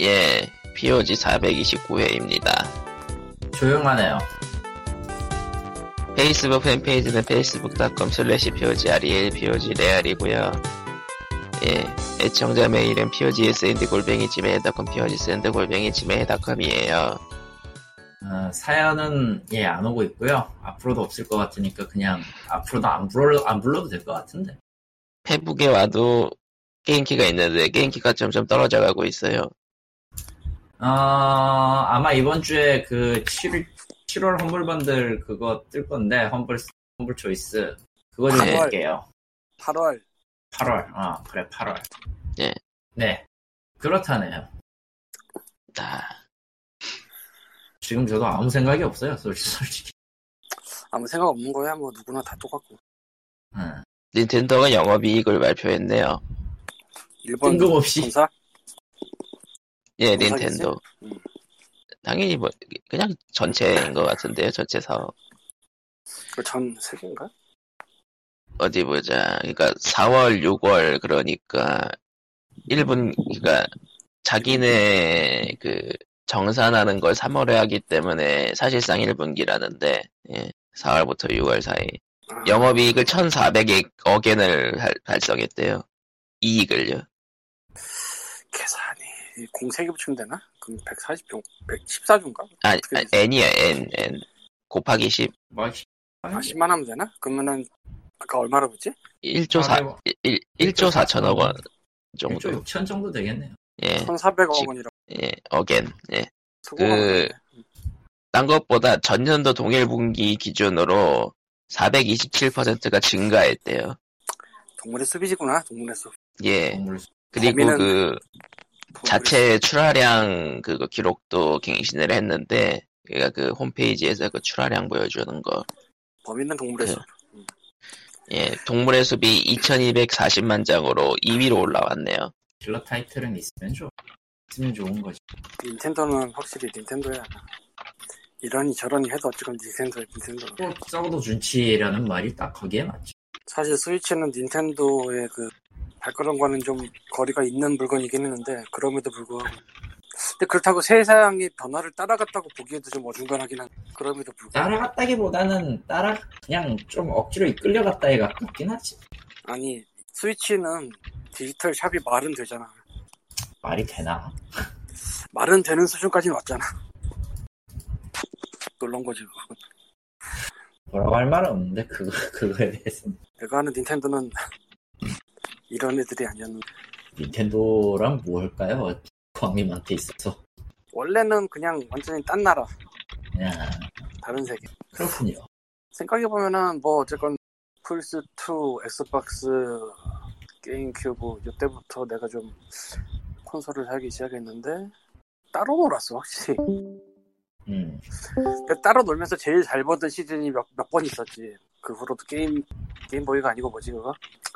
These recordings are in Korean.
예, POG 429회입니다. 조용하네요. 페이스북 팬페이지는 facebook.com slash POGREL, POGREAL이고요 예, 애청자 메일은 POGSND골뱅이 지메일.com, POGSND골뱅이 지메일.com이에요. 어, 사연은 예 안 오고 있고요. 앞으로도 없을 것 같으니까 그냥 앞으로도 안 불러 안 불러도 될 것 같은데. 페북에 와도 게임키가 있는데 게임키가 점점 떨어져 가고 있어요. 어, 아마 이번 주에 그 7, 7월 험블 번들 그거 뜰 건데 험블 험블 초이스 그거 좀 네. 볼게요. 8월 8월. 아 그래 8월. 예. 네. 그렇다네요. 아, 지금 저도 아무 생각이 없어요. 솔직히. 솔직히. 아무 생각 없는 거야 뭐 누구나 다 똑같고 응. 닌텐도가 영업이익을 발표했네요. 일본 뜬금없이. 본사 예? 닌텐도. 음. 당연히 뭐 그냥 전체인 것 같은데요, 전체 사업. 그 전 세계인가? 어디 보자. 그러니까 4월, 6월 그러니까 1분 그러니까 자기네 그 정산하는 걸 3월에 하기 때문에 사실상 1분기라는데 예, 4월부터 6월 사이 아, 영업이익을 1,400억 엔을 달성했대요. 이익을요. 계산이 공세기 붙이면 되나? 그럼 140종 114종가? 아, 아? N이야 N N 곱하기 10 뭐 아 10만 하면 되나? 그러면은 아까 얼마나 붙지? 1조 4 1, 1조 4천억 원 정도. 1조 6천 정도 되겠네요. 예, 1,400억 지- 원이라고 예, 억엔. 예. 그-. 딴 것보다 전년도 동일 분기 기준으로 427%가 증가했대요. 동물의 숲이지구나 동물의 숲 예. 동물 그리고 범인은 그 동물의 자체 출하량 그거 기록도 갱신을 했는데 그러니까 그 홈페이지에서 그 출하량 보여주는 거. 숲. 범인은 동물의 그- 숲 예. 동물의 숲이 2240만 장으로 2위로 올라왔네요. 킬러 타이틀은 있으면 좋 있으면 좋은 거지. 닌텐도는 확실히 닌텐도야 이러니 저러니 해도 어쨌건 닌텐도야 닌텐도 또 썩어도 준치라는 말이 딱 거기에 맞죠. 사실 스위치는 닌텐도의 그 발걸음과는 좀 거리가 있는 물건이긴 했는데 그럼에도 불구하고 근데 그렇다고 세상의 변화를 따라갔다고 보기에도 좀 어중간하긴 한 그럼에도 불구하고 따라갔다기보다는 따라 그냥 좀 억지로 이끌려갔다에 가깝긴 하지. 아니 스위치는 디지털 샵이 말은 되잖아 말이 되나? 말은 되는 수준까지는 왔잖아 놀란 거지 그건. 뭐라고 할 말은 없는데 그거 그거에 대해서는 내가 아는 닌텐도는 이런 애들이 아니었는데. 닌텐도란 뭘까요? 광님한테 있어서. 원래는 그냥 완전히 딴 나라. 그냥 다른 세계. 그렇군요. 생각해보면은 뭐 어쨌건 플스2, 엑스박스, 게임큐브 이때부터 내가 좀 콘솔을 사기 시작했는데 따로 놀았어 확실히. 음. 따로 놀면서 제일 잘 벌던 시즌이 몇, 몇 번 있었지 그 후로도 게임 게임보이가 아니고 뭐지 그거?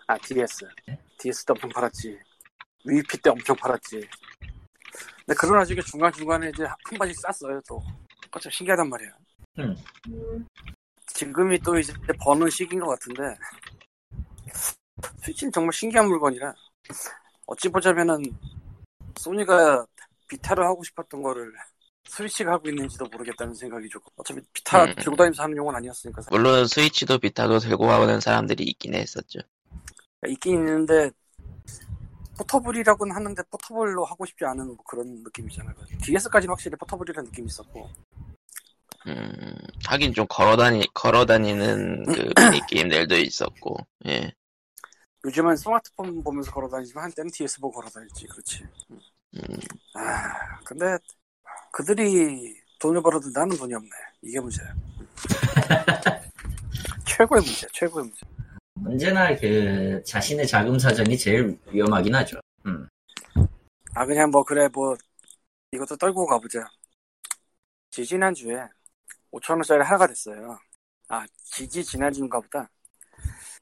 아 DS DS 때 엄청 팔았지. 위피 때 엄청 팔았지. 근데 그런 나중에 중간 중간에 이제 한 번씩 쌌어요 또. 그거 참 신기하단 말이야. 음. 지금이 또 이제 버는 시기인 것 같은데. 스위치는 정말 신기한 물건이라. 어찌 보자면은 소니가 비타를 하고 싶었던 거를 스위치가 하고 있는지도 모르겠다는 생각이 조금 어차피 비타 음. 들고 다니면서 하는 용은 아니었으니까 물론 스위치도 비타도 들고 가는 사람들이 있긴 했었죠. 있긴 있는데 포터블이라고는 하는데 포터블로 하고 싶지 않은 뭐 그런 느낌이잖아요 DS까지는 확실히 포터블이라는 느낌이 있었고 음, 하긴 좀 걸어다니, 걸어다니는 그 게임들도 있었고, 예. 요즘은 스마트폰 보면서 걸어다니지만 한때는 DS 보고 걸어다녔지 그렇지 음, 아, 근데 그들이 돈을 벌어도 나는 돈이 없네. 이게 문제야. 최고의 문제야, 최고의 문제. 언제나 그 자신의 자금 사정이 제일 위험하긴 하죠. 음. 아, 그냥 뭐, 그래, 뭐, 이것도 떨고 가보자. 지지난 주에 5천 원짜리 하나가 됐어요. 아, 지지 지난주인가 보다.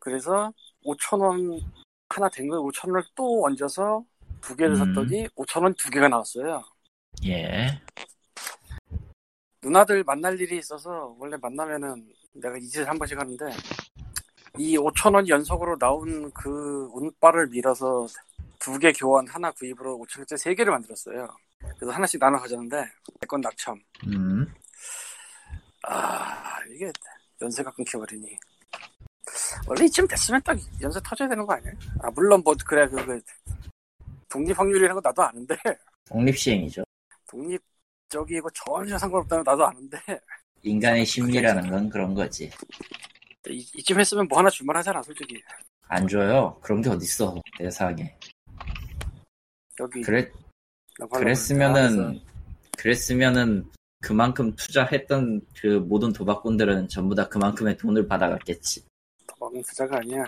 그래서 5천 원 하나 된 거에 5천 원을 또 얹어서 두 개를 음. 샀더니 5천 원 두 개가 나왔어요. 예. 누나들 만날 일이 있어서 원래 만나면은 내가 이 짓을 한 번씩 하는데 이 5천 원 연속으로 나온 그 운빨을 밀어서 두 개 교환 하나 구입으로 5천 원짜리 세 개를 만들었어요. 그래서 하나씩 나눠 가졌는데 내건 낙첨. 음. 아 이게 연세가 끊겨버리니 원래 이쯤 됐으면 딱 연세 터져야 되는 거 아니야? 아 물론 뭐 그래 그, 그 독립 확률이라는 거 나도 아는데 독립 시행이죠. 독립적이고 전혀 상관없다는 거 나도 아는데 인간의 심리라는 건 그런 거지. 이, 이쯤 했으면 뭐 하나 줄만 하잖아 솔직히 안 줘요. 그런 게 어딨어. 세상에. 여기 그랬, 나팔로 그랬으면은, 그랬으면은 그만큼 투자했던 그 모든 도박꾼들은 전부 다 그만큼의 돈을 받아갔겠지. 도박은 부자가 아니야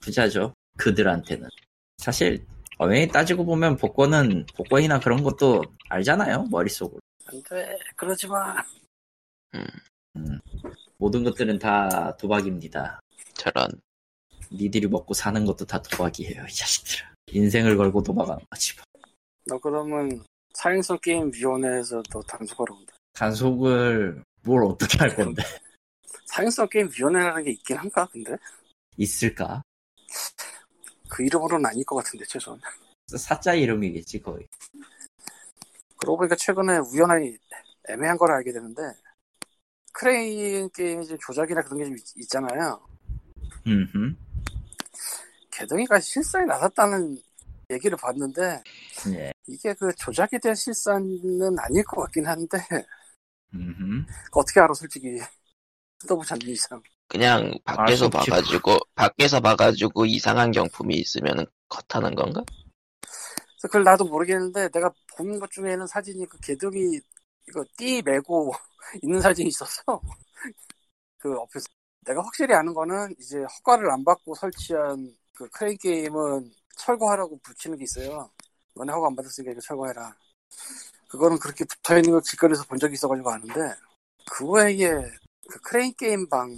부자죠. 그들한테는. 사실, 엄연히 따지고 보면 복권은, 복권이나 그런 것도 알잖아요. 머릿속으로. 안돼 그러지 마 모든 것들은 다 도박입니다. 저런. 니들이 먹고 사는 것도 다 도박이에요, 이 자식들아. 인생을 걸고 도박하는 거지. 뭐. 너 그러면 사행성 게임 위원회에서 너 단속하러 온다 단속을 뭘 어떻게 할 건데? 사행성 게임 위원회라는 게 있긴 한가 근데 있을까? 그 이름으로는 아닐 것 같은데 최소한 사자 이름이겠지, 거의. 그러고 보니까 최근에 우연히 애매한 걸 알게 되는데 크레인 게임이 좀 조작이나 그런 게 좀 있잖아요. 음, 게등위가 실사에 나섰다는 얘기를 봤는데 예. 이게 그 조작에 대한 실사는 아닐 것 같긴 한데 음, 그거 어떻게 알아 솔직히 뜯어보지 않는 이상 그냥 밖에서 수 없지. 봐가지고, 밖에서 봐가지고 이상한 경품이 있으면 컷하는 건가? 그래서 그걸 나도 모르겠는데 내가 본 것 중에는 사진이 그 게등위 이거 띠 메고 있는 사진이 있었어 그 옆에서 내가 확실히 아는 거는 이제 허가를 안 받고 설치한 그 크레인 게임은 철거하라고 붙이는 게 있어요 너네 허가 안 받았으니까 이거 철거해라 그거는 그렇게 붙어 있는 걸 길거리에서 본 적이 있어가지고 아는데 그 외에 그 크레인 게임 방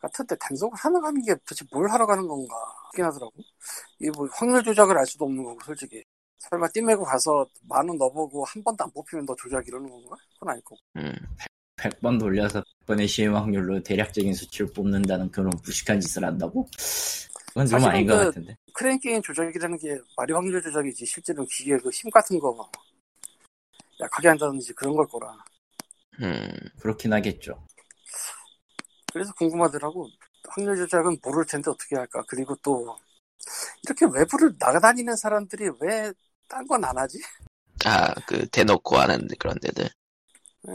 같은데 단속을 하는 가는 게 도대체 뭘 하러 가는 건가 하긴 하더라고 이게 뭐 확률 조작을 알 수도 없는 거고 솔직히 설마 띠 메고 가서 만 원 넣어보고 한 번도 안 뽑히면 너 조작 이러는 건가? 그건 아닐 거고 음. 100 번 돌려서 100번의 시행 확률로 대략적인 수치를 뽑는다는 그런 무식한 짓을 한다고? 그건 좀 아닌 것 그- 같은데. 크레인 게임 조작이라는 게 말이 확률 조작이지 실제로는 기계 그 힘 같은 거 약하게 한다든지 그런 걸 거라 음. 그렇긴 하겠죠. 그래서 궁금하더라고 확률 조작은 모를 텐데 어떻게 할까 그리고 또 이렇게 외부를 나가다니는 사람들이 왜 딴 건 안 하지? 아, 그, 대놓고 하는 그런 데들. 예.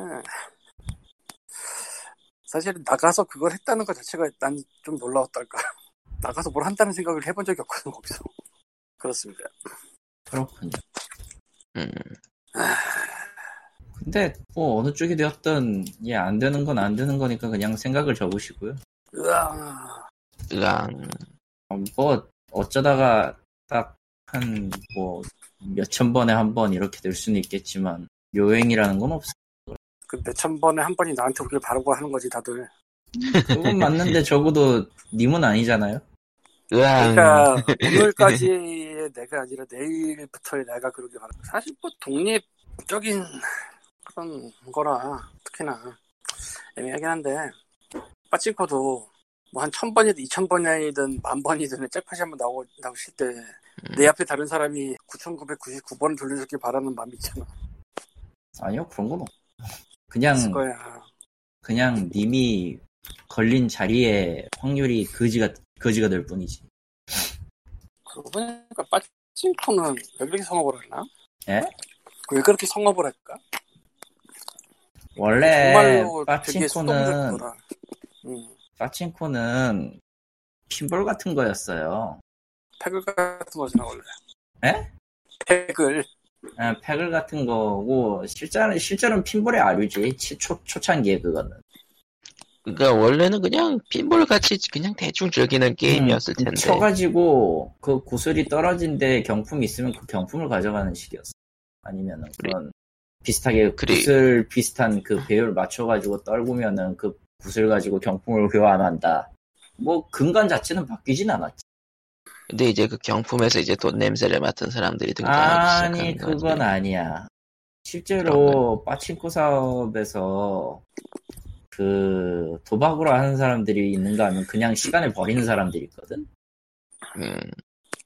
사실 나가서 그걸 했다는 것 자체가 난 좀 놀라웠달까 나가서 뭘 한다는 생각을 해본 적이 없거든 거기서 그렇습니다 그렇군요. 음. 근데 뭐 어느 쪽이 되었든 예 안 되는 건 안 되는 거니까 그냥 생각을 접으시고요. 으아 으앙. 어, 뭐 어쩌다가 딱 한 뭐 몇천 번에 한 번 이렇게 될 수는 있겠지만 요행이라는 건 없어. 그 몇천 번에 한 번이 나한테 오길 바라고 하는 거지 다들 그건 맞는데 적어도 님은 아니잖아요. 으앙. 그러니까 오늘까지의 내가 아니라 내일부터의 내가 그러길 바라 사실 뭐 독립적인 그런 거라 특히나 애매하긴 한데 빠찡코도 뭐 한 천 번이든 이천 번이든 만 번이든 잭팟이 한번 나오, 나오실 때 내 앞에 다른 사람이 9999번을 돌려주길 바라는 마음이 있잖아 아니요 그런 건 없. 그냥 그냥 님이 걸린 자리에 확률이 거지가 거지가 될 뿐이지. 그러고 보니까 빠찡코는 왜 그렇게 성업을 하나? 예? 왜 그렇게 성업을 할까? 원래 수동적 네, 빠친코는 음. 빠친코는 핀볼 같은 거였어요. 팩을 같은 거잖아 원래 에? 팩을 아, 패글 같은 거고 실제는 실제로는 핀볼의 아류지 치- 초 초창기에 그거는. 그니까, 원래는 그냥 핀볼 같이 그냥 대충 즐기는 게임이었을 음, 텐데. 쳐가지고 그 구슬이 떨어진 데 경품이 있으면 그 경품을 가져가는 식이었어. 아니면은 그런 비슷하게 그리- 구슬 비슷한 그 배율 맞춰가지고 떨구면은 그 구슬 가지고 경품을 교환한다. 뭐 근간 자체는 바뀌진 않았지. 근데 이제 그 경품에서 이제 돈 냄새를 맡은 사람들이 등장하기 아니 시작하는 거지. 그건 아니야. 실제로 빠친코 사업에서 그 도박으로 하는 사람들이 있는가 하면 그냥 시간을 버리는 사람들이 있거든. 음,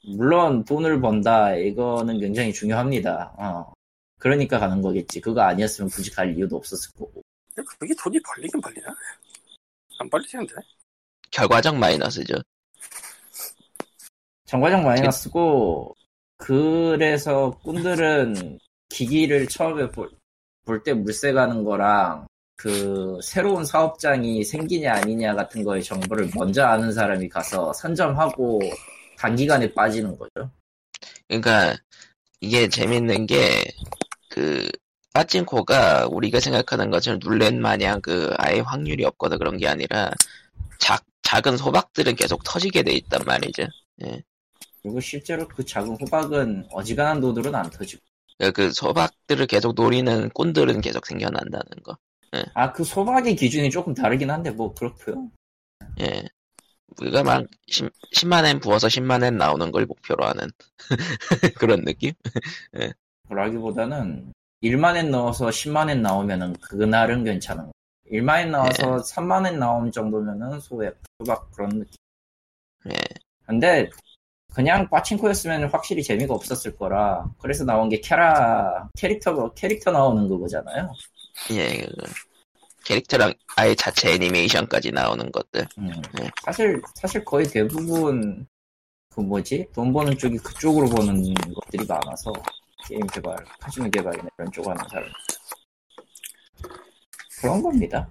물론 돈을 번다 이거는 굉장히 중요합니다. 어. 그러니까 가는 거겠지. 그거 아니었으면 굳이 갈 이유도 없었을 거고. 근데 그게 돈이 벌리긴 벌리나? 안 벌리는데? 결과적 마이너스죠. 정과장 마이너스고 그래서 꾼들은 기기를 처음에 볼 때 물세 가는 거랑 그 새로운 사업장이 생기냐 아니냐 같은 거의 정보를 먼저 아는 사람이 가서 선점하고 단기간에 빠지는 거죠. 그러니까 이게 재밌는 게 그 빠진코가 우리가 생각하는 것처럼 룰렛 마냥 그 아예 확률이 없거나 그런 게 아니라 작 작은 소박들은 계속 터지게 돼 있단 말이죠. 그리고 실제로 그 작은 호박은 어지간한 돈으로는 안 터지고. 그러니까 그 소박들을 계속 노리는 꾼들은 계속 생겨난다는 거. 아, 그 소박의 기준이 조금 다르긴 한데, 뭐, 그렇고요 예. 우리가 막 10, 10만엔 부어서 10만엔 나오는 걸 목표로 하는 그런 느낌? 라기보다는 1만엔 넣어서 10만엔 나오면은 그날은 괜찮은 거. 1만엔 나와서 3만엔 나오는 정도면은 소액, 소박 그런 느낌. 예. 근데, 그냥 빠친코였으면 확실히 재미가 없었을 거라. 그래서 나온 게 캐라, 캐릭터, 캐릭터 나오는 그거잖아요. 예. 그 캐릭터랑 아예 자체 애니메이션까지 나오는 것들. 음. 네. 사실, 사실 거의 대부분, 그 뭐지? 돈 버는 쪽이 그쪽으로 버는 것들이 많아서, 게임 개발, 카지노 개발이나 이런 쪽 하는 사람. 그런 겁니다.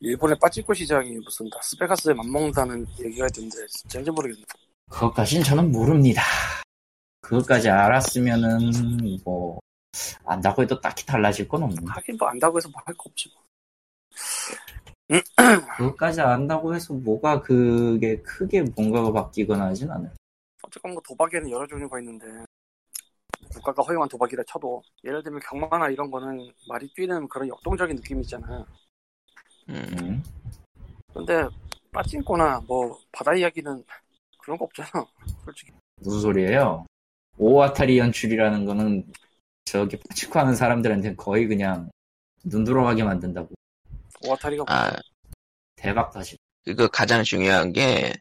일본의 빠찌코 시장이 무슨 라스베가스에 맞먹는다는 얘기가 있던데 진짜인지 모르겠네. 그것까진 저는 모릅니다. 그것까지 알았으면은, 뭐, 안다고 해도 딱히 달라질 건 없는데. 하긴 뭐 안다고 해서 뭐 할 거 없지 뭐. 그것까지 안다고 해서 뭐가 그게 크게 뭔가가 바뀌거나 하진 않아요. 어쨌건 뭐 도박에는 여러 종류가 있는데 국가가 허용한 도박이라 쳐도 예를 들면 경마나 이런 거는 말이 뛰는 그런 역동적인 느낌이 있잖아. 음. 음. 근데 빠진거나 뭐 바다 이야기는 그런 거 없잖아. 솔직히. 무슨 소리예요? 오아타리 연출이라는 거는 저기 빠치코 하는 사람들한테 거의 그냥 눈 돌아가게 만든다고. 오아타리가 아, 대박 다시. 그거 가장 중요한 게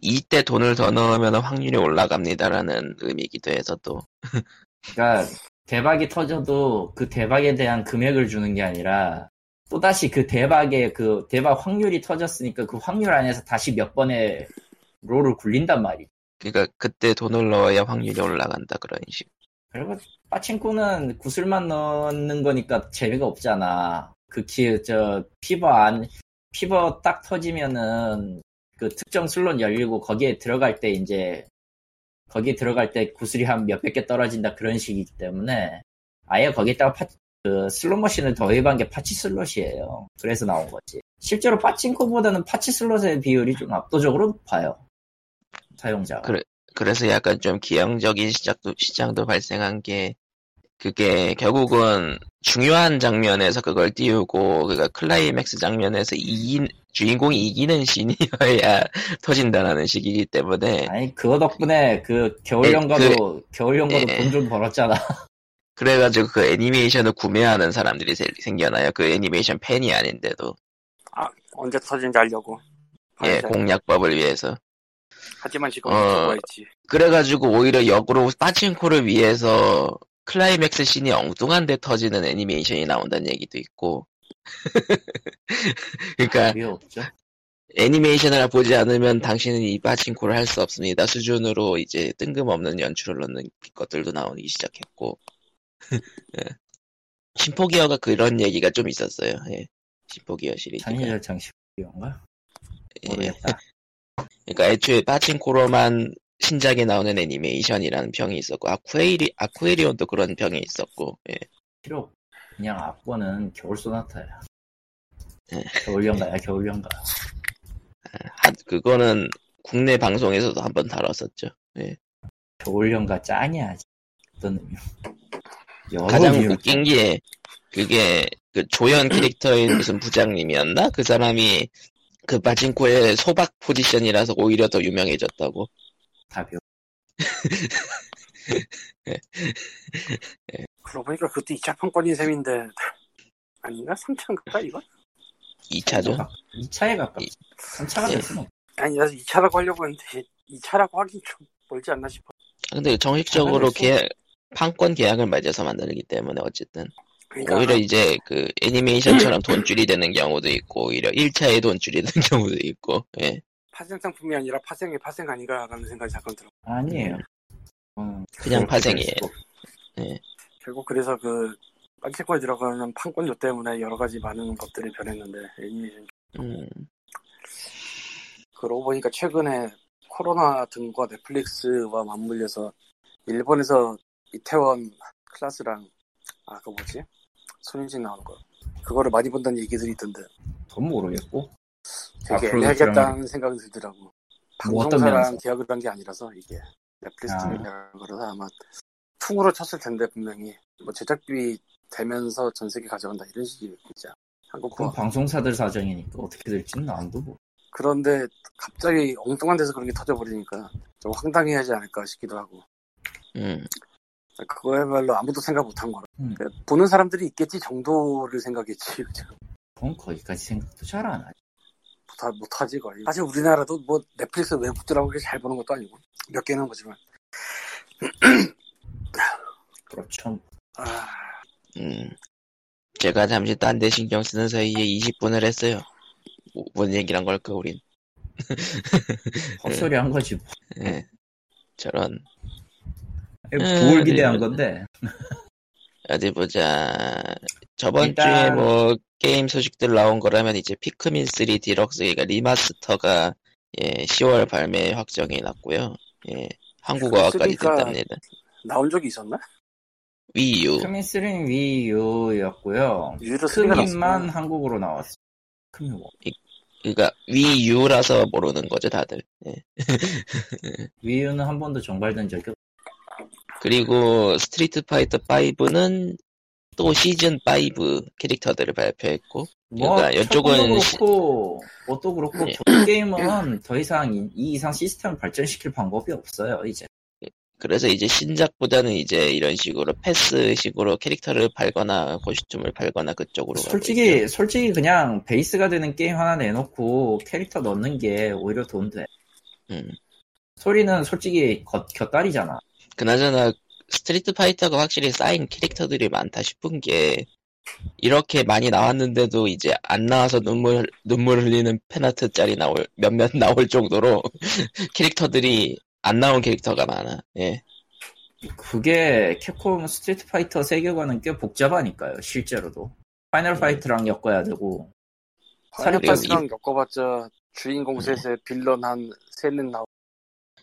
이때 돈을 더 넣으면 확률이 올라갑니다라는 의미이기도 해서 또 그러니까 대박이 터져도 그 대박에 대한 금액을 주는 게 아니라 또다시 그 대박의 그 대박 확률이 터졌으니까 그 확률 안에서 다시 몇 번의 롤을 굴린단 말이지. 그러니까 그때 돈을 넣어야 확률이 올라간다 그런 식. 그리고 빠친코는 구슬만 넣는 거니까 재미가 없잖아. 극히 저 피버 안 피버 딱 터지면은 그 특정 슬롯 열리고 거기에 들어갈 때 이제 거기에 들어갈 때 구슬이 한 몇백 개 떨어진다 그런 식이기 때문에 아예 거기에다가 파, 그 슬롯 머신을 도입한 게 파치 슬롯이에요. 그래서 나온 거지. 실제로 빠친코보다는 파치 슬롯의 비율이 좀 압도적으로 높아요. 사용자가. 그래. 그래서 약간 좀 기형적인 시작도, 시장도 발생한 게, 그게 결국은 중요한 장면에서 그걸 띄우고, 그니까 클라이맥스 장면에서 이긴, 주인공이 이기는 신이어야 터진다라는 식이기 때문에, 아니 그거 덕분에 그 겨울 연가도 겨울 연가도 예. 돈좀 벌었잖아. 그래가지고 그 애니메이션을 구매하는 사람들이 세- 생겨나요. 그 애니메이션 팬이 아닌데도. 언제 터진지 알려고. 예. 공략법을 위해서. 하지만 지금 어. 저거 있지. 그래가지고 오히려 역으로 빠친코를 위해서 클라이맥스 씬이 엉뚱한데 터지는 애니메이션이 나온다는 얘기도 있고. 그러니까? 애니메이션을 보지 않으면 당신은 이 빠친코를 할 수 없습니다. 수준으로 이제 뜬금없는 연출을 넣는 것들도 나오기 시작했고. 예. 심포기어가 그런 얘기가 좀 있었어요. 예. 심포기어 시리즈가. 장리절 장식이온가? 예. 모르겠다. 그러니까 애초에 빠친코로만 신작에 나오는 애니메이션이라는 평이 있었고 아쿠에리 아쿠에리온도 그런 평이 있었고 예. 필요 없. 그냥 악권은 겨울 소나타야. 예. 겨울연가야 겨울연가. 하- 그거는 국내 방송에서도 한 번 다뤘었죠. 예. 겨울연가 짱이야. 어떤 의미? 가장 이유- 웃긴 게 그게 그 조연 캐릭터인 무슨 부장님이었나 그 사람이 그 빠친코의 소박 포지션이라서 오히려 더 유명해졌다고. 답이 없. 그러고 보니까 그것도 2차 평권인 셈인데 아닌가? 3차인가 이거? 2차죠. 2차에 가깝. 이- 3차가 예. 될 수는 없. 아니 나도 2차라고 하려고 했는데 2차라고 하긴 좀 멀지 않나 싶어. 근데 정식적으로 잘하겠어. 계 판권 계약을 맺어서 만들기 때문에 어쨌든 그러니까 오히려 이제 그 애니메이션처럼 돈줄이 되는 경우도 있고 오히려 1차에 돈줄이 되는 경우도 있고 예. 파생 상품이 아니라 파생의 파생 아닌가 라는 생각이 잠깐 들어. 아니에요. 음, 그냥 파생이에요. 될 수도 결국 그래서 그 빨치권에 들어가는 판권료 때문에 여러 가지 많은 것들이 변했는데 애니메이션 음, 그러고 보니까 최근에 코로나 등과 넷플릭스와 맞물려서 일본에서 이태원 클라스랑 아 그거 뭐지 손인진 나오는 거 그거를 많이 본다는 얘기들이 있던데 그건 모르겠고. 되게 애매하겠다는 생각이 들더라고 뭐 어떤 방송사랑 면에서? 계약을 한 게 아니라서 이게 넷플릭스 아. 계약으로서 아마 퉁으로 쳤을 텐데 분명히 뭐 제작비 되면서 전 세계 가져간다 이런 식이겠죠 한국 그건 방송사들 사정이니까 어떻게 될지는 안도 뭐. 그런데 갑자기 엉뚱한 데서 그런 게 터져버리니까 좀 황당해하지 않을까 싶기도 하고 음. 그거야말로 아무도 생각 못한 거라 음. 그러니까 보는 사람들이 있겠지 정도를 생각했지? 그건 거기까지 생각도 잘 안 하지. 다 못하지 거의 사실 우리나라도 뭐 넷플릭스 외국들하고 그렇게 잘 보는 것도 아니고 몇 개는 보지만 그렇죠. 아 음. 제가 잠시 딴 데 신경 쓰는 사이에 20분을 했어요. 뭐, 뭔 얘기란 걸까, 우린. 헛소리 한 거지. 뭐. 예. 저런, 부을 음, 기대한 네. 건데. 어디 보자. 저번 일단- 주에 뭐, 게임 소식들 나온 거라면 이제 피크민 3 디럭스, 그러니까 remaster가, 예, 10월 발매 확정이 났고요 예, 한국어까지 피크민3가 됐답니다. 나온 적이 있었나? 위유. 크민 3는 위유였고요. 유로 3가 크민만 한국으로 나왔어. 크민 뭐. 그러니까 위유라서 모르는 거죠, 다들. 예. 위유는 한 번도 정발된 적이 없. 그리고 스트리트 파이터 5는 또 시즌 5 캐릭터들을 발표했고 뭐 그러니까 이쪽은 이쪽은 시- 그렇고 뭣도 그렇고 예. 보드 게임은 더 이상 이, 이 이상 시스템을 발전시킬 방법이 없어요 이제. 그래서 이제 신작보다는 이제 이런 식으로 패스식으로 캐릭터를 팔거나 코스튬을 팔거나 그쪽으로. 솔직히 솔직히 그냥 베이스가 되는 게임 하나 내놓고 캐릭터 넣는 게 오히려 돈 돼. 음. 소리는 솔직히 겉, 곁다리잖아. 그나저나 스트리트 파이터가 확실히 쌓인 캐릭터들이 많다 싶은 게 이렇게 많이 나왔는데도 이제 안 나와서 눈물 눈물 흘리는 팬아트 짤이 나올 몇몇 나올 정도로 캐릭터들이 안 나온 캐릭터가 많아. 예. 그게 캡콤 스트리트 파이터 세계관은 꽤 복잡하니까요 실제로도. 파이널 음. 파이트랑 엮어야 되고 파이널 그리고 파이트랑 엮어봤자 주인공 셋에 빌런 한 셋은 나오고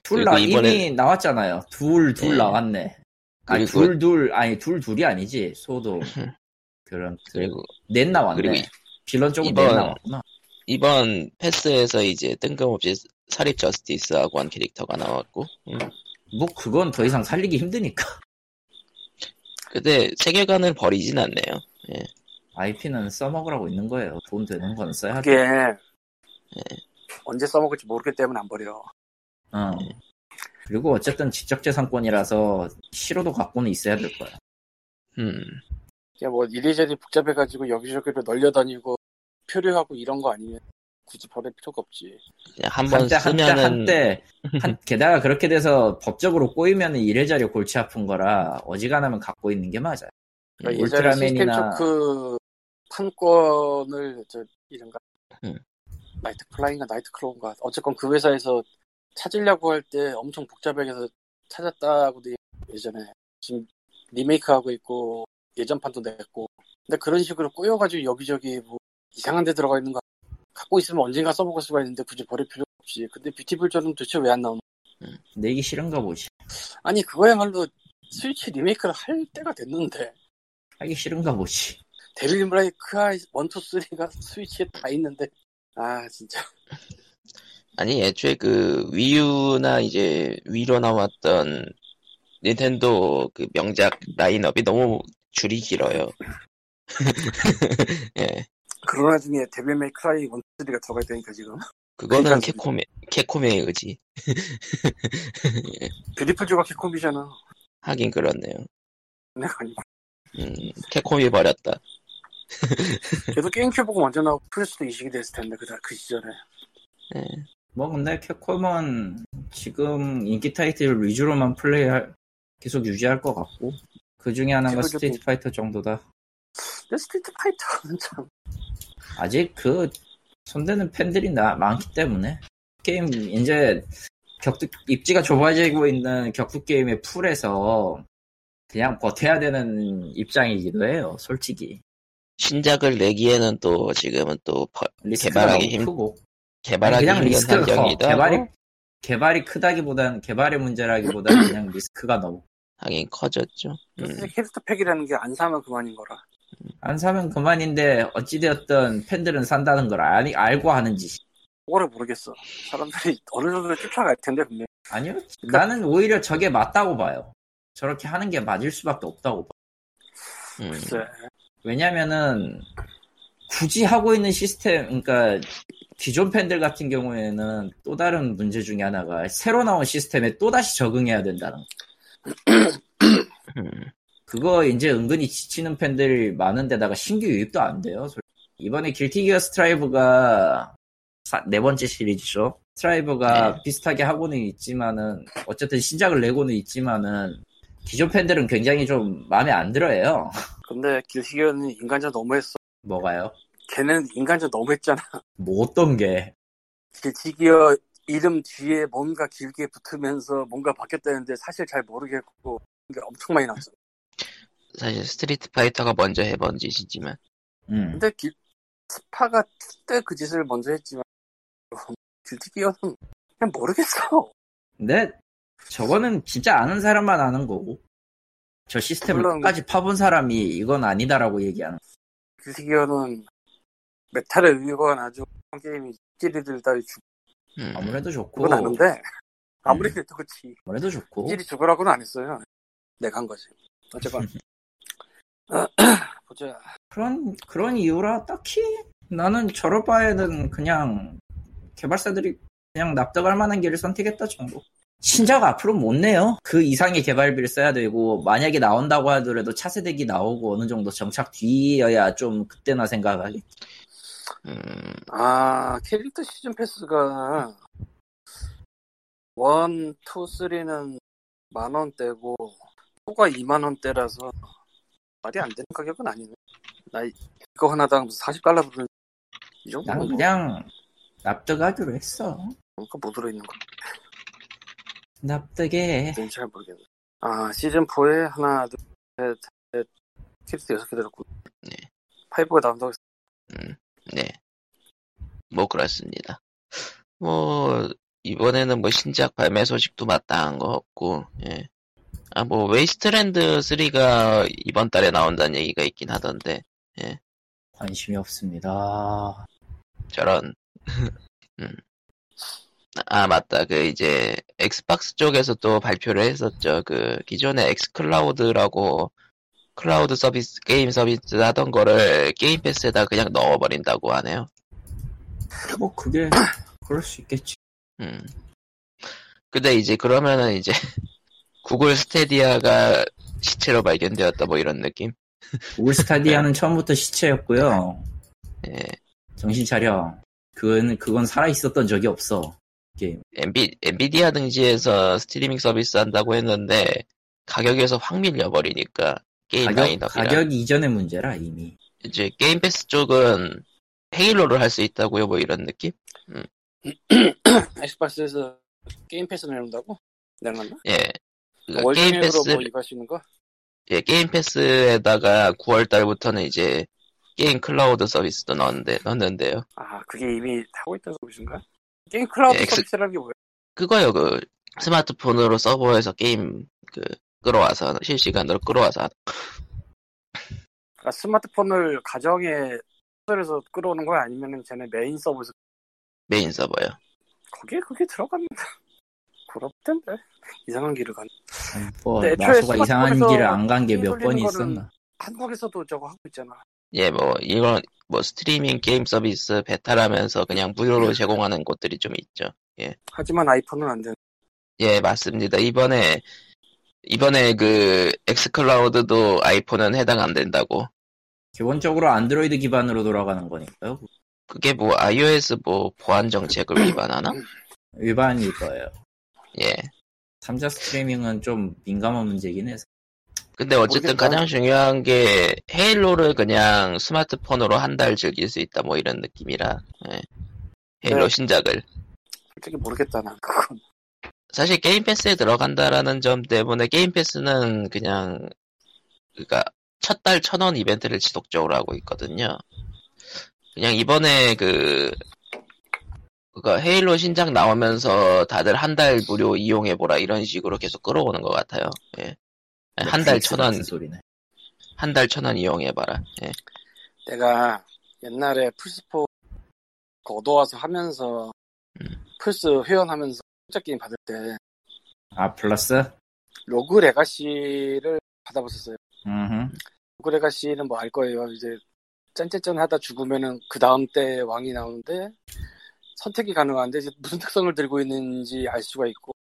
둘 그리고 나, 이번에- 이미 나왔잖아요. 둘, 둘 예. 나왔네. 아니, 그리고- 둘, 둘, 아니, 둘, 둘이 아니지. 소도. 그런, 그리고 넷 나왔네. 그리고 빌런 쪽은 이번- 넷 나왔구나. 이번 패스에서 이제 뜬금없이 사립 저스티스하고 한 캐릭터가 나왔고 음. 뭐, 그건 더 이상 살리기 힘드니까. 근데 세계관을 버리진 않네요. IP는 써먹으라고 있는 거예요. 돈 되는 건 써야 돼. 그게 언제 써먹을지 모르기 때문에 안 버려 어. 그리고 어쨌든 지적재산권이라서 싫어도 갖고는 있어야 될 거야. 음. 이게 뭐 이리저리 복잡해가지고 여기저기로 널려다니고 표류하고 이런 거 아니면 굳이 버릴 필요가 없지 그냥 한번 한때, 한때, 쓰면은 한때, 한, 게다가 그렇게 돼서 법적으로 꼬이면 이래저래 골치 아픈 거라 어지간하면 갖고 있는 게 맞아요. 그러니까 울트라맨이나 초크 판권을 저 이른가 음. 나이트 플라잉가 나이트 클로우인가 어쨌건 그 회사에서 찾으려고 할 때 엄청 복잡하게서 찾았다고도 예전에. 지금 리메이크하고 있고 예전 판도 냈고. 근데 그런 식으로 꼬여가지고 여기저기 뭐 이상한 데 들어가 있는 거 갖고 있으면 언젠가 써먹을 수가 있는데 굳이 버릴 필요 없이 근데 뷰티풀전은 도대체 왜 안 나오나 내기 싫은가 보지. 아니 그거야말로 스위치 리메이크를 할 때가 됐는데. 하기 싫은가 보지. 데빌 브레이크와 1, 2, 3가 스위치에 다 있는데. 아 진짜 아니 애초에 그 위유나 이제 위로 나왔던 닌텐도 그 명작 라인업이 너무 줄이 길어요. 예. 그런 와중에 데빌 메이크라이 1, 2, 3가 들어가 있다니까 지금 그거는 캡콤의 캡콤의 의지. 뷰티풀 죠가 캡콤이잖아 하긴 그렇네요. 내가 아니고 음, 캡콤이 버렸다. 걔도 게임 큐브가 먼저 나오고 플스도 이식이 됐을 텐데 그, 그 시절에 예. 뭐 근데 캡콤은 지금 인기 타이틀 위주로만 플레이할 계속 유지할 것 같고 그 중에 하나가 스트리트 파이터 정도다. 근데 스트리트 파이터는 참 아직 그 손대는 팬들이 나, 많기 때문에 게임 이제 격투 입지가 좁아지고 있는 격투 게임의 풀에서 그냥 버텨야 되는 입장이기도 해요. 솔직히 신작을 내기에는 또 지금은 또 개발하기 힘- 크고 개발하기 그냥 힘든 리스크가 커. 환경이다. 개발이 개발이 크다기보다는 개발의 문제라기보다는 그냥 리스크가 너무 하긴 커졌죠. 음. 사실 캐릭터 팩이라는 게 안 사면 그만인 거라. 안 사면 그만인데 어찌되었든 팬들은 산다는 걸 아니, 알고 하는 짓이 그거를 모르겠어. 사람들이 어느 정도 쫓아갈 텐데 분명. 아니요 나는 오히려 저게 맞다고 봐요 저렇게 하는 게 맞을 수밖에 없다고 봐 음. 글쎄. 왜냐면은 굳이 하고 있는 시스템 그러니까 기존 팬들 같은 경우에는 또 다른 문제 중에 하나가 새로 나온 시스템에 또 다시 적응해야 된다는. 그거 이제 은근히 지치는 팬들이 많은데다가 신규 유입도 안 돼요. 이번에 길티 기어 스트라이브가 사- 네 번째 시리즈죠. 스트라이브가 비슷하게 하고는 있지만은 어쨌든 신작을 내고는 있지만은 기존 팬들은 굉장히 좀 마음에 안 들어해요. 근데 길시기어는 인간자 너무했어. 뭐가요? 걔는 인간자 너무했잖아. 뭐 어떤 게? 길시기어 이름 뒤에 뭔가 길게 붙으면서 뭔가 바뀌었다는데 사실 잘 모르겠고 이게 엄청 많이 나왔어. 사실 스트리트 파이터가 먼저 해본 짓이지만 음. 근데 길, 스파가 그때 그 짓을 먼저 했지만 길티기어는 그냥 모르겠어. 근데 저거는 진짜 아는 사람만 아는 거고 저 시스템을 끝까지 파본 사람이 이건 아니다라고 얘기하는 길티기어는 메탈에 의거한 아주 게임이 찌리들 따위 죽 음. 아무래도 좋고 그건 아는데 아무리 음. 그래도 그렇지 아무래도 좋고 찌리 죽으라고는 안 했어요. 내가 한 거지. 어쨌건 보자. 그런 그런 이유라 딱히 나는 저럴 바에는 그냥 개발사들이 그냥 납득할 만한 길을 선택했다 정도. 신작 앞으로 못 내요. 그 이상의 개발비를 써야 되고 만약에 나온다고 하더라도 차세대기 나오고 어느 정도 정착 뒤여야 좀 그때나 생각하겠지. 음. 아 캐릭터 시즌 패스가 1, 2, 3는 만 원대고 4가 2만 원대라서 말이 안 되는 가격은 아니네. 나 이거 하나당 40달러 부르는 이난 정도면 그냥 납득하기로 했어. 뭔가 못 들어있는 거. 납득해. 는잘 모르겠네. 아 시즌 4에 하나, 둘, 셋, 넷 캐릭터 6개 들었고 네. 5가 나온다고 했어. 음. 네. 뭐 그렇습니다. 뭐 이번에는 뭐 신작 발매 소식도 마땅한 거 없고 예. 아 뭐 웨이스트랜드 3가 이번 달에 나온다는 얘기가 있긴 하던데 관심이 없습니다. 저런 음. 아 맞다 그 이제 엑스박스 쪽에서 또 발표를 했었죠 그 기존의 엑스클라우드라고 클라우드 서비스 게임 서비스 하던 거를 게임 패스에다 그냥 넣어버린다고 하네요 뭐 그게 그럴 수 있겠지. 음. 근데 이제 그러면은 이제 구글 스타디아가 시체로 발견되었다 뭐 이런 느낌? 구글 스타디아는 처음부터 시체였고요. 예. 정신 차려. 그건 그건 살아 있었던 적이 없어. 게임. 엔비, 엔비디아 등지에서 스트리밍 서비스 한다고 했는데 가격에서 확 밀려버리니까 게임 가격 라인업이랑 가격 이전의 문제라 이미. 이제 게임 패스 쪽은 헤일로를 할 수 있다고요 뭐 이런 느낌? 엑스박스에서 게임 패스 내놓는다고? 내놨나? 예. 그러니까 게임 패스 뭐 이거 할수 있는 거? 예, 게임 패스에다가 9월 달부터는 이제 게임 클라우드 서비스도 넣는데 넣는데요. 아 그게 이미 하고 있다는 소리인가? 게임 클라우드 예, 서비스라는 게 뭐야? 그거요, 그, 스마트폰으로 서버에서 게임, 그, 끌어와서, 실시간으로 끌어와서, 아, 스마트폰을 가정에 서버에서 끌어오는 거야? 아니면은 쟤네 메인 서버에서 메인 서버요. 거기에 그게 들어갔는데 부럽던데 이상한 길을 간뭐 네, 애초에 마소가 이상한 길을 안 간 게 몇 번이 있었나. 한국에서도 저거 하고 있잖아 예, 뭐, 이런, 뭐, 스트리밍 게임 서비스 베타라면서 그냥 무료로 제공하는 곳들이 좀 있죠. 하지만 아이폰은 안 되는 예, 맞습니다. 이번에, 이번에 그, 엑스클라우드도 아이폰은 해당 안 된다고. 기본적으로 안드로이드 기반으로 돌아가는 거니까요. 그게 뭐, iOS 뭐, 보안 정책을 위반하나? 위반일 거예요. 예. 3자 스트리밍은 좀 민감한 문제긴 해서. 근데 어쨌든 모르겠다. 가장 중요한 게 헤일로를 그냥 스마트폰으로 한 달 즐길 수 있다 뭐 이런 느낌이라 예. 헤일로 네. 신작을 솔직히 모르겠다 난 그건. 사실 게임 패스에 들어간다라는 점 때문에 게임 패스는 그냥 그니까 첫 달 천 원 이벤트를 지속적으로 하고 있거든요. 그냥 이번에 그 그니까 헤일로 신작 나오면서 다들 한 달 무료 이용해 보라 이런 식으로 계속 끌어오는 것 같아요. 예. 한 달 천 원. 한 달 천 원 이용해 봐라. 예. 내가 옛날에 플스4 얻어와서 하면서 음. 플스 회원하면서 혼자 게임 받을 때 아, 플러스? Rogue Legacy를 받아봤었어요. 음, Rogue Legacy는 뭐 알 거예요. 이제 짠짠짠 하다 죽으면은 그 다음 때 왕이 나오는데 선택이 가능한데 이제 무슨 특성을 들고 있는지 알 수가 있고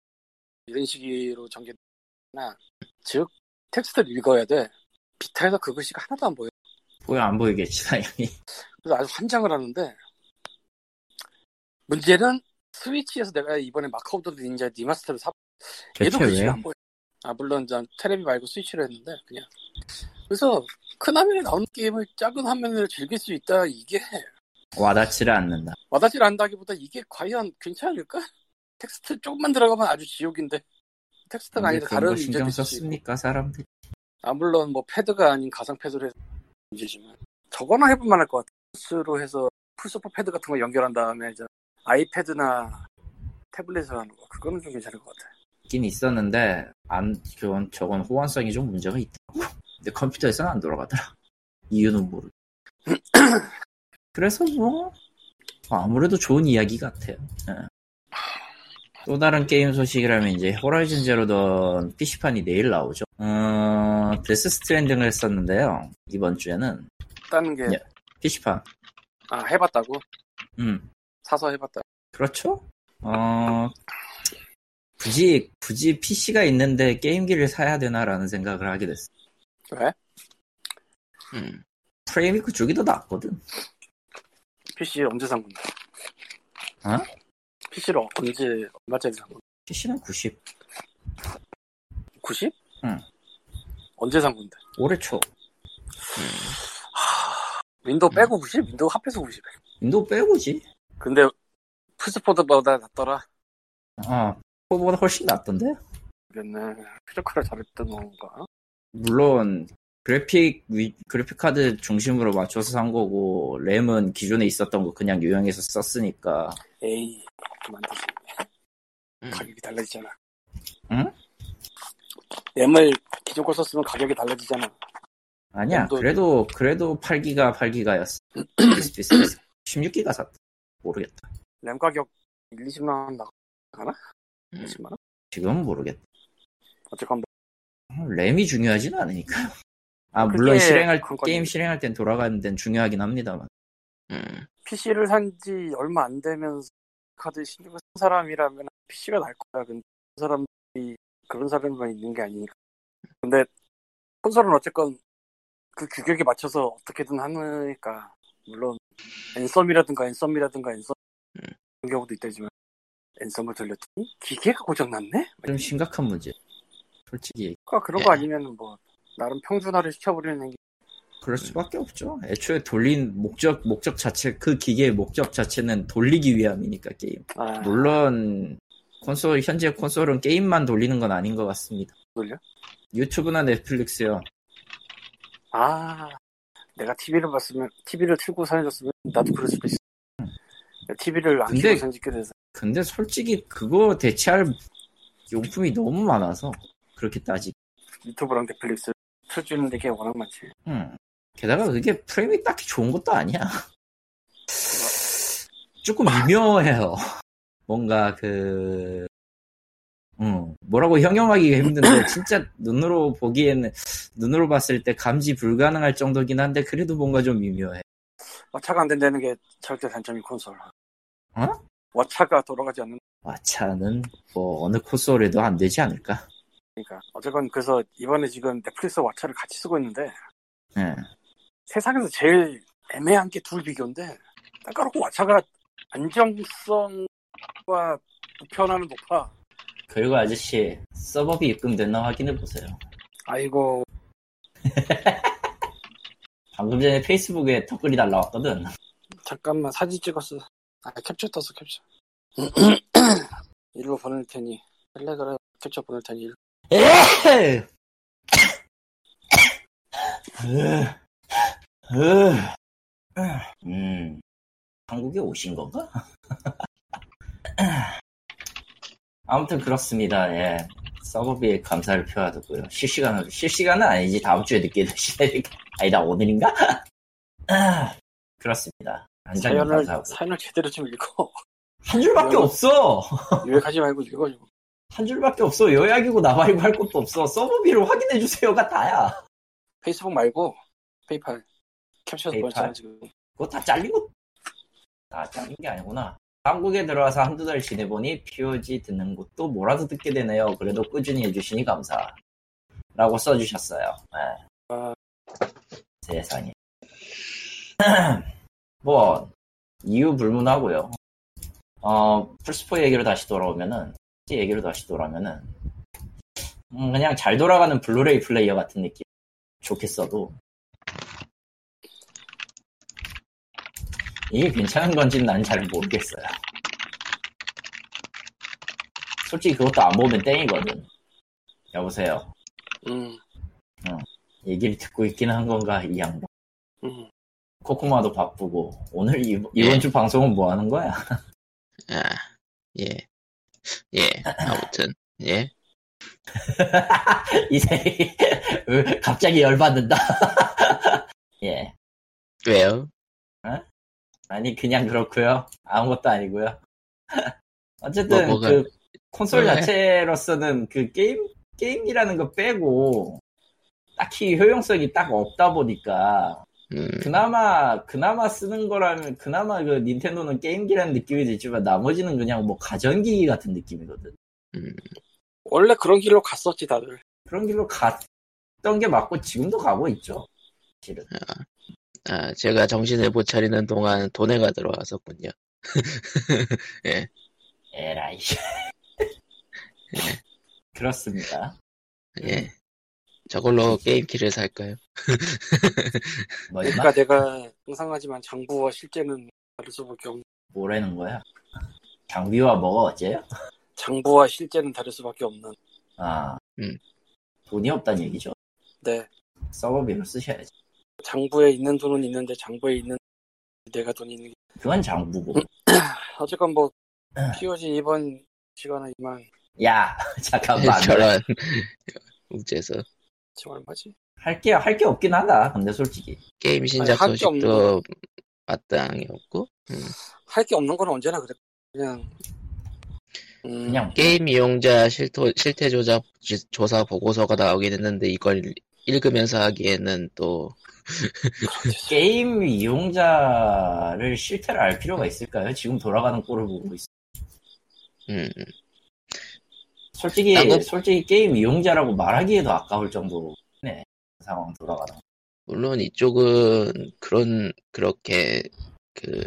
이런 식으로 전개나 즉 텍스트를 읽어야 돼. 비타에서 그 글씨가 하나도 안 보여. 보여 안 보이겠지, 당연히. 그래서 아주 환장을 하는데 문제는 스위치에서 내가 이번에 Mark of the Ninja Remaster를 사 얘도? 글씨가 안 보여. 아 물론 전 테레비 말고 스위치로 했는데 그냥 그래서 큰 화면에 나오는 게임을 작은 화면으로 즐길 수 있다 이게 와닿지를 않는다. 와닿질 않다기보다 이게 과연 괜찮을까? 텍스트 조금만 들어가면 아주 지옥인데 텍스트가 아니라 다른 거 신경. 썼습니까, 사람들이? 아 물론 뭐 패드가 아닌 가상 패드로 해서 문제지만 저거나 해볼 만할 것 같아. 플스로 해서 플스4 패드 같은 거 연결한 다음에 이제 아이패드나 태블릿을 하는 거 그거는 좀 괜찮을 것 같아. 있긴 있었는데, 안, 그건, 저건 호환성이 좀 문제가 있더라고. 근데 컴퓨터에서는 안 돌아가더라. 이유는 모르. 그래서 뭐, 아무래도 좋은 이야기 같아요. 예. 또 다른 게임 소식이라면 이제 Horizon Zero Dawn PC판이 내일 나오죠. 어, Death Stranding을 했었는데요. 이번 주에는 다는 게 예. PC판. 아, 해봤다고? 음, 사서 해봤다. 그렇죠. 어, 굳이, 굳이 PC가 있는데 게임기를 사야 되나라는 생각을 하게 됐어. 왜? 음. 프레임이 그쪽이 더 낫거든. PC 언제 산 건데? 어? PC를 언제 얼마짜리 산 건데? PC는 90. 90? 응. 언제 산 건데? 올해 초. 윈도우 빼고 90? 윈도우 합해서 90. 윈도우 빼고지. 근데 플스4보다 낫더라. 어, 그거보다 훨씬 낫던데? 그랬네. 피지컬을 잘했던 건가? 물론, 그래픽, 위- 그래픽 카드 중심으로 맞춰서 산 거고, 램은 기존에 있었던 거 그냥 유용해서 썼으니까. 에이, 그만두지. 음. 가격이 달라지잖아. 응? 램을 기존 걸 썼으면 가격이 달라지잖아. 아니야, 그래도, 그래도 8기가 8기가였어. 비슷비슷 16기가 샀다. 모르겠다. 램 가격 1, 20만 원 나가나? 음. 20만 원? 지금은 모르겠다. 어쨌건 뭐, 어, 램이 중요하진 않으니까요. 아, 그게 물론 실행할. 게임 실행할 땐 돌아가는 데는 중요하긴 합니다만. 음. PC를 산 지 얼마 안 되면서 카드 신경을 쓴 사람이라면 PC가 날 거야. 근데 그 사람이 그런 사람만 있는 게 아니니까. 근데 콘솔은 어쨌건 그 규격에 맞춰서 어떻게든 하니까 물론 앤썸이라든가 앤썸이라든가 앤썸 음. 그런 경우도 있다지만 앤썸을 돌렸더니 기계가 고장났네? 좀 심각한 문제. 솔직히, 그러니까 그런 예. 거 아니면 뭐 나름 평준화를 시켜버리는 게 그럴 수밖에 없죠. 애초에 돌린 목적, 목적 자체, 그 기계의 목적 자체는 돌리기 위함이니까, 게임. 아, 물론, 콘솔, 현재 콘솔은 게임만 돌리는 건 아닌 것 같습니다. 돌려? 유튜브나 넷플릭스요. 아, 내가 TV를 봤으면, TV를 틀고 사라졌으면, 나도 그럴 수도 있어. TV를 안 근데- 켜고 생짓게 돼서. 근데 솔직히 그거 대체할 용품이 너무 많아서, 그렇게 따지. 유튜브랑 넷플릭스 틀주는 게 워낙 많지. 음. 게다가 그게 프레임이 딱히 좋은 것도 아니야. 조금 미묘해요. 뭔가 그, 음, 뭐라고 형용하기가 힘든데, 진짜 눈으로 보기에는, 눈으로 봤을 때 감지 불가능할 정도긴 한데, 그래도 뭔가 좀 미묘해. 와차가 안 된다는 게 절대 단점이 콘솔. 어? 와차가 돌아가지 않는, 와차는 뭐, 어느 콘솔에도 안 되지 않을까? 거니까. 어쨌건 그래서 이번에 지금 넷플릭스 와차를 같이 쓰고 있는데, 예. 세상에서 제일 애매한 게 둘 비교인데, 딱 까놓고 와차가 안정성과 우편화는 높아. 그리고 아저씨 서버비 입금됐나 확인해 보세요. 아이고 방금 전에 페이스북에 덧글이 날라왔거든. 잠깐만 사진 찍었어. 아 캡처 떴어 캡처. 일로 보낼 테니 텔레그램 캡처 보낼 테니 일로. 음, 한국에 오신 건가? 아무튼 그렇습니다. 예. 서버비에 감사를 표하고요. 실시간으로, 실시간은 아니지. 다음 주에 늦게 되시니까. 아니다, 오늘인가? 아, 그렇습니다. 사연을 감사하고. 사연을 제대로 좀 읽어. 한 줄밖에 없어! 유획하지 말고 읽어 좀. 한 줄밖에 없어. 요약이고 나발이고 할 것도 없어. 서버비를 확인해 주세요가 다야. 페이스북 말고 페이팔 캡처해서? 보냈잖아 지금. 그거 다 잘리고 다 잘린 게 아니구나. 한국에 들어와서 한두 달 지내보니 POG 듣는 것도 뭐라도 듣게 되네요. 그래도 꾸준히 해주시니 감사. 라고 써주셨어요. 네. 아, 세상에. 뭐, 이유 불문하고요. 어, 플스포 얘기로 다시 돌아오면은, 얘기로 다시 돌아오면은, 음, 그냥 잘 돌아가는 블루레이 플레이어 같은 느낌. 좋겠어도. 이게 괜찮은 건지는 난 잘 모르겠어요. 솔직히 그것도 안 보면 땡이거든. 여보세요. 음, 얘기를 듣고 있긴 한 건가, 이 양반. 음. 코코마도 바쁘고 오늘 이, 이번 예. 주 방송은 뭐 하는 거야? 아, 예. 예, 아무튼, 예. 이세 갑자기 열받는다. 예. 왜요? 아니 그냥 그렇고요. 아무것도 아니고요. 어쨌든 뭐, 그 콘솔 왜? 자체로서는 그 게임 게임이라는 거 빼고 딱히 효용성이 딱 없다 보니까 음, 그나마 그나마 쓰는 거라면 그나마 그 닌텐도는 게임기라는 느낌이 들지만 나머지는 그냥 뭐 가전기기 같은 느낌이거든. 음, 원래 그런 길로 갔었지 다들. 그런 길로 갔던 게 맞고 지금도 가고 있죠. 실은. 아, 제가 정신을 못 차리는 동안 돈해가 들어왔었군요. 에라이. 그렇습니다. 예. 저걸로 게임키를 살까요? 뭐? 그러니까 내가 상상하지만 장부와 실제는 다를 수밖에 없는. 뭐라는 거야? 장비와 뭐가 어째요? 장부와 실제는 다를 수밖에 없는. 아, 음. 돈이 없다는 얘기죠. 네. 서버비로 쓰셔야지. 장부에 있는 돈은 있는데 장부에 있는 내가 돈이 있는. 게- 그건 장부고. 어쨌건 뭐 음. POG 이번 시간은 이만 야, 잠깐만. 저런, 우째서. 지금 얼마지? 할게 할 게 없긴 하다. 근데 솔직히 게임 신작 할게 없는 소식도 마땅히 없고, 할게 없는 건 언제나 그래. 그냥 음, 그냥 게임 이용자 실토, 실태 조사, 지- 조사 보고서가 나오긴 했는데 이걸 읽으면서 하기에는 또, 게임 이용자를 실태를 알 필요가 있을까요? 지금 돌아가는 꼴을 보고 있어. 음, 솔직히 나도- 솔직히 게임 이용자라고 말하기에도 아까울 정도네 상황 돌아가는. 거. 물론 이쪽은 그런, 그렇게, 그,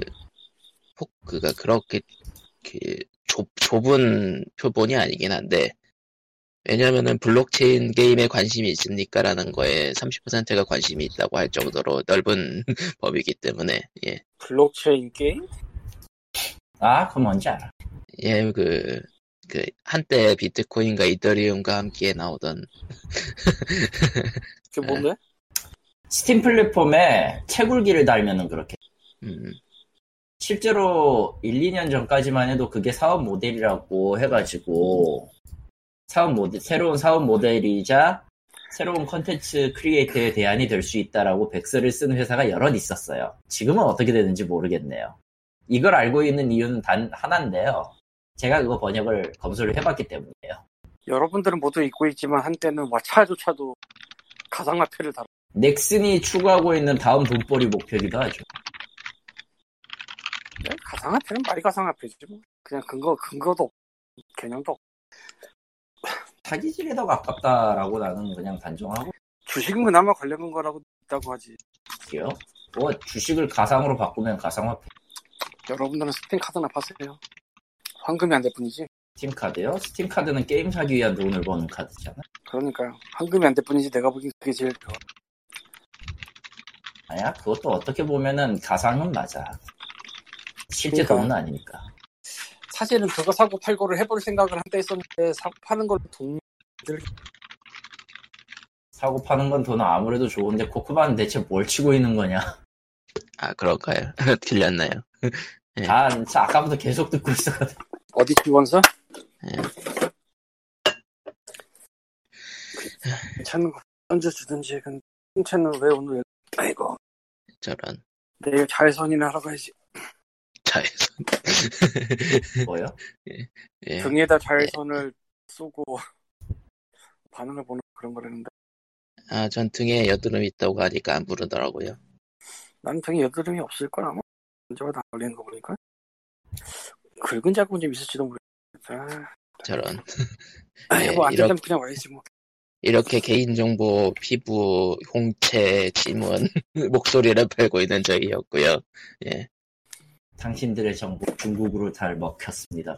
폭, 그가 그렇게, 그, 좁, 좁은 표본이 아니긴 한데, 왜냐면은 블록체인 게임에 관심이 있습니까 라는 거에 30%가 관심이 있다고 할 정도로 넓은 범위기 때문에, 예. 블록체인 게임? 아, 그건 뭔지 알아. 예, 그, 그, 한때 비트코인과 이더리움과 함께 나오던, 그게 뭔데? 스팀 플랫폼에 채굴기를 달면은 그렇게. 음, 실제로 1, 2년 전까지만 해도 그게 사업 모델이라고 해가지고 사업 모델, 새로운 사업 모델이자 새로운 컨텐츠 creator의 대안이 될 수 있다라고 백서를 쓰는 회사가 여럿 있었어요. 지금은 어떻게 되는지 모르겠네요. 이걸 알고 있는 이유는 단 하나인데요. 제가 그거 번역을 검수를 해봤기 때문이에요. 여러분들은 모두 잊고 있지만 한때는 와 차조차도 가상화폐를 다뤘. 넥슨이 추구하고 있는 다음 돈벌이 목표이기도 하죠. 네? 가상화폐는 말이 가상화폐지 뭐. 그냥 근거 근거도 없, 개념도 없. 사기질에 더 가깝다라고 나는 그냥 단정하고 주식은 그나마 관련된 거라고 있다고 하지. 있게요. 뭐 주식을 가상으로 바꾸면 가상화폐 여러분들은 스팀 카드나 파세요. 환금이 안 될 뿐이지. 스팀 카드요? 스팀 카드는 게임 사기 위한 돈을 버는 카드잖아. 그러니까 환금이 안 될 뿐이지 내가 보기엔 그게 제일 좋아. 아야, 그것도 어떻게 보면은 가상은 맞아. 실제 그러니까. 돈은 아니니까. 사실은 그거 사고 팔고를 해볼 생각을 한때 했었는데 사고 파는 걸로 돈 사고 파는 건 돈은 아무래도 좋은데 코코바는 대체 뭘 치고 있는 거냐? 아 그럴까요? 들렸나요? 네. 난 진짜 아까부터 계속 듣고 있었거든. 어디 기원서? 예. 괜찮은 거 던져 주든지 근데 괜찮은 왜 오늘 아이고 저런 내일 자외선이나 하러 가야지 자외선. 뭐요? 예. 등에다 자외선을 쏘고 반응을 보는 그런 거라는데 아, 전 등에 여드름 있다고 하니까 안 부르더라고요. 난 등에 여드름이 없을 걸 아마 언제마다 안 걸리는 거 보니까 긁은 자국은 좀 있을지도 모르겠다 저런. 아, 예, 뭐안 이렇- 된다면 그냥 와야지 뭐 이렇게 개인정보, 피부, 홍채, 지문, 목소리를 팔고 있는 저희였고요. 예. 당신들의 정보 중국으로 잘 먹혔습니다.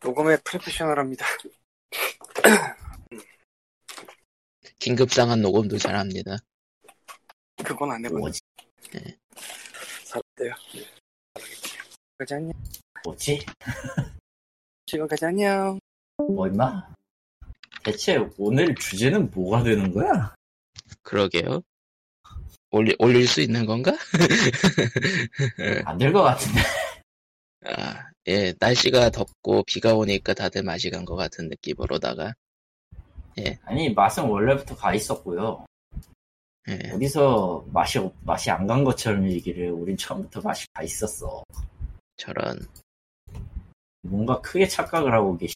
녹음에 프로페셔널합니다 긴급상한 녹음도 잘합니다. 그건 안 해봤네 뭐지? 살았대요 가자 안녕 뭐지? 지금 가자 안녕 뭐 임마? 대체 오늘 주제는 뭐가 되는 거야? 그러게요. 올리, 올릴 수 있는 건가? 안 될 것 같은데. 아, 예, 날씨가 덥고 비가 오니까 다들 맛이 간 것 같은 느낌으로다가, 아니 맛은 원래부터 가 있었고요. 예, 어디서 맛이 없- 맛이 안 간 것처럼 얘기를 우린 처음부터 맛이 가 있었어. 저런. 뭔가 크게 착각을 하고 계시.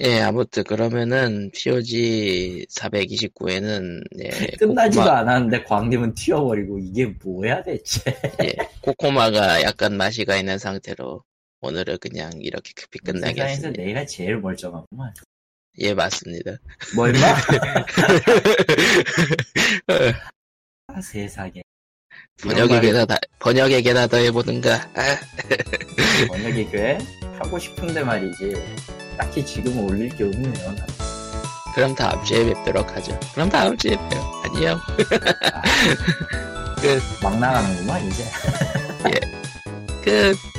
예, 아무튼 그러면은 POG 429에는 예, 끝나지도 코코마, 않았는데 광님은 튀어버리고 이게 뭐야 대체? 예, 코코마가 약간 맛이 가 있는 상태로 오늘은 그냥 이렇게 급히 세상에서 끝나겠습니다. 내가 제일 멀쩡하구만. 예, 맞습니다. 뭐 임마? 아, 세상에. 번역에게나 다, 번역에게나 더 해보든가. 아, 번역의 교회 하고 싶은데 말이지. 딱히 지금 올릴 게 없네요. 난. 그럼 다음 주에 뵙도록 하죠. 그럼 다음 주에 봬요. 안녕. 막 나가는구만 이제. 끝.